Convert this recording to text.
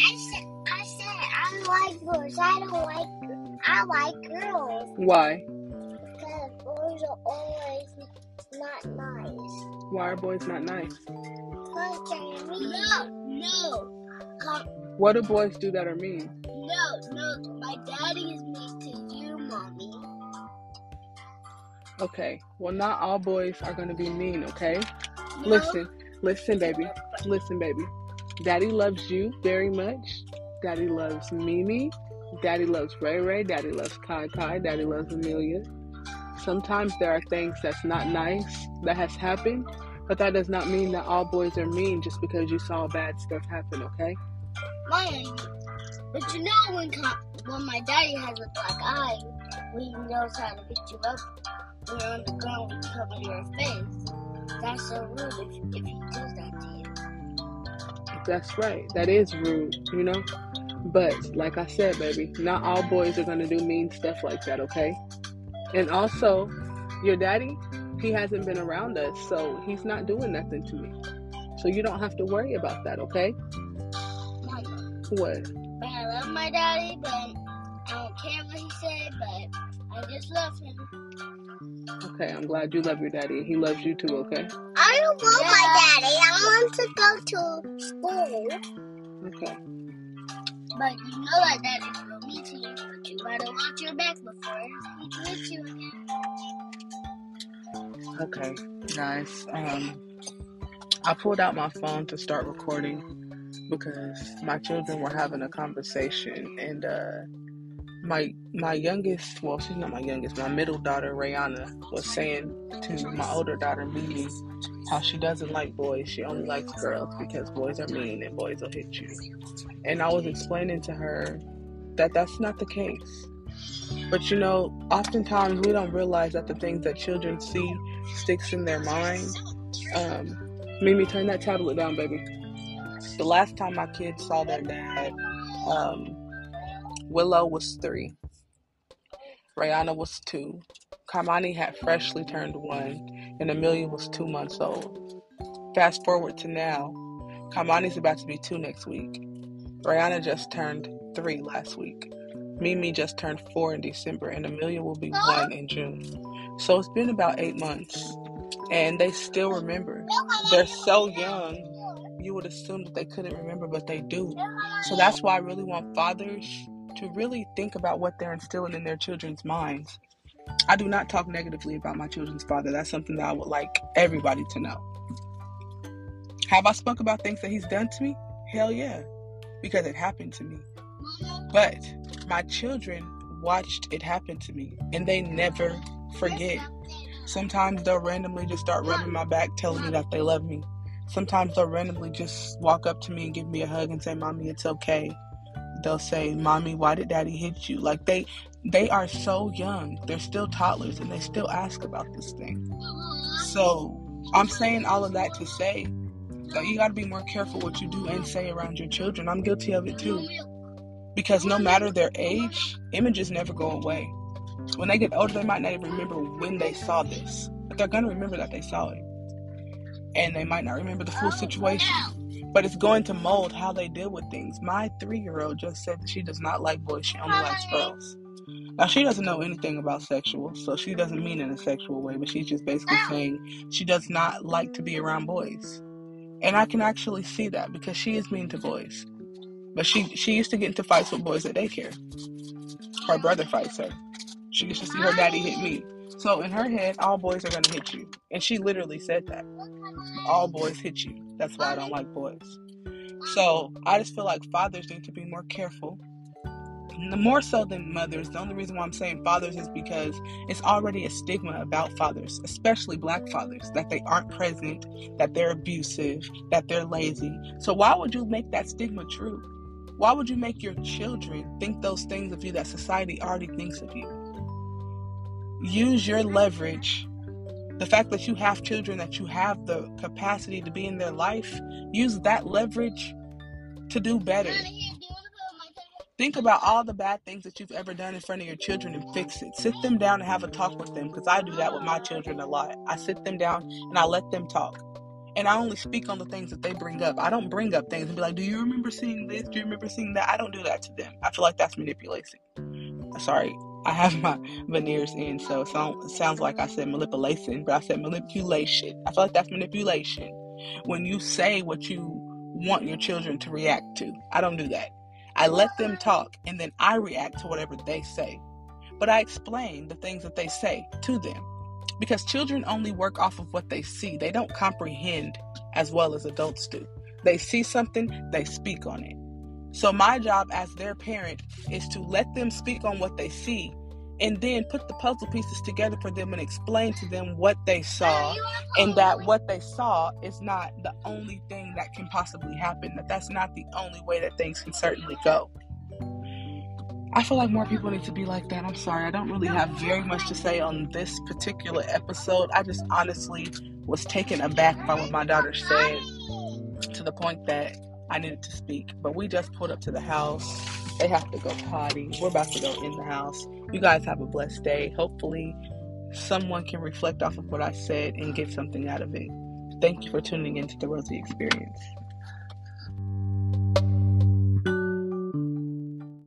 I said, I said I don't like boys. I don't like. I like girls Why? because boys are always not nice. Why are boys not nice? Cause they're mean. No, no, What do boys do that are mean? no, no. My daddy is mean to you, mommy. Okay. Well, not all boys are gonna be mean. Okay. No, Listen, listen, baby. Listen, baby. Daddy loves you very much. Daddy loves Mimi. Daddy loves Ray Ray. Daddy loves Kai Kai. Daddy loves Amelia. Sometimes there are things that's not nice that has happened, but that does not mean that all boys are mean just because you saw bad stuff happen, okay? my. But you know when when my daddy has a black eye, he knows how to pick you up when you're on the ground and cover your face. That's so rude if, if he does that. That's right. That is rude, you know? But like I said, baby, not all boys are going to do mean stuff like that, okay? And also, your daddy, he hasn't been around us, so he's not doing nothing to me. So you don't have to worry about that, okay? What? but I love my daddy, but I don't care what he said, but I just love him. Okay, I'm glad you love your daddy. He loves you too, okay? I don't want my daddy. I want to go to school. Okay. But you know that daddy's real mean to you, but you better watch your back before he hit you again. Okay, guys. Um, I pulled out my phone to start recording because my children were having a conversation, and uh, my my youngest, well, she's not my youngest, my middle daughter Rayana was saying to my older daughter Mimi how she doesn't like boys. She only likes girls because boys are mean and boys will hit you. And I was explaining to her that that's not the case. But you know, oftentimes we don't realize that the things that children see sticks in their mind. Um, Mimi, turn that tablet down, baby. The last time my kids saw their dad, um, Willow was three, Rihanna was two, Kamani had freshly turned one, and Amelia was two months old. Fast forward to now, Kamani's about to be two next week. Rihanna just turned three last week. Mimi just turned four in December, and Amelia will be one in June. So it's been about eight months, and they still remember. They're so young, you would assume that they couldn't remember, but they do. So that's why I really want fathers to really think about what they're instilling in their children's minds. I do not talk negatively about my children's father. That's something that I would like everybody to know. Have I spoke about things that he's done to me? Hell yeah, because it happened to me. But my children watched it happen to me, and they never forget. Sometimes they'll randomly just start rubbing my back, telling me that they love me. Sometimes they'll randomly just walk up to me and give me a hug and say, "Mommy, it's okay." They'll say, "Mommy, why did Daddy hit you?" Like they, they are so young. They're still toddlers, and they still ask about this thing. So I'm saying all of that to say that you got to be more careful what you do and say around your children. I'm guilty of it too. Because no matter their age, images never go away. When they get older, they might not even remember when they saw this, but they're going to remember that they saw it. And they might not remember the full situation, but it's going to mold how they deal with things. My three year old just said that she does not like boys, she only likes girls. Now, she doesn't know anything about sexual, so she doesn't mean in a sexual way, but she's just basically saying she does not like to be around boys. And I can actually see that because she is mean to boys. But she she used to get into fights with boys at daycare. Her brother fights her. She used to see her daddy hit me. So in her head, all boys are gonna hit you. And she literally said that. All boys hit you. That's why I don't like boys. So I just feel like fathers need to be more careful. More so than mothers. The only reason why I'm saying fathers is because it's already a stigma about fathers, especially black fathers, that they aren't present, that they're abusive, that they're lazy. So why would you make that stigma true? Why would you make your children think those things of you that society already thinks of you? Use your leverage. The fact that you have children, that you have the capacity to be in their life, use that leverage to do better. Think about all the bad things that you've ever done in front of your children and fix it. Sit them down and have a talk with them because I do that with my children a lot. I sit them down and I let them talk. and I only speak on the things that they bring up. I don't bring up things and be like, "Do you remember seeing this? Do you remember seeing that?" I don't do that to them. I feel like that's manipulation. Sorry, I have my veneers in, so it, sound, sounds like I said manipulation, but I said manipulation. I feel like that's manipulation when you say what you want your children to react to. I don't do that. I let them talk and then I react to whatever they say. But I explain the things that they say to them because children only work off of what they see. They don't comprehend as well as adults do. They see something, they speak on it. So, my job as their parent is to let them speak on what they see and then put the puzzle pieces together for them and explain to them what they saw. And that what they saw is not the only thing that can possibly happen that that's not the only way that things can certainly go. I feel like more people need to be like that. I'm sorry. I don't really have very much to say on this particular episode. I just honestly was taken aback by what my daughter said to the point that i needed to speak but we just pulled up to the house they have to go potty. We're about to go in the house. You guys have a blessed day. Hopefully, someone can reflect off of what I said and get something out of it. Thank you for tuning into the Rosie Experience.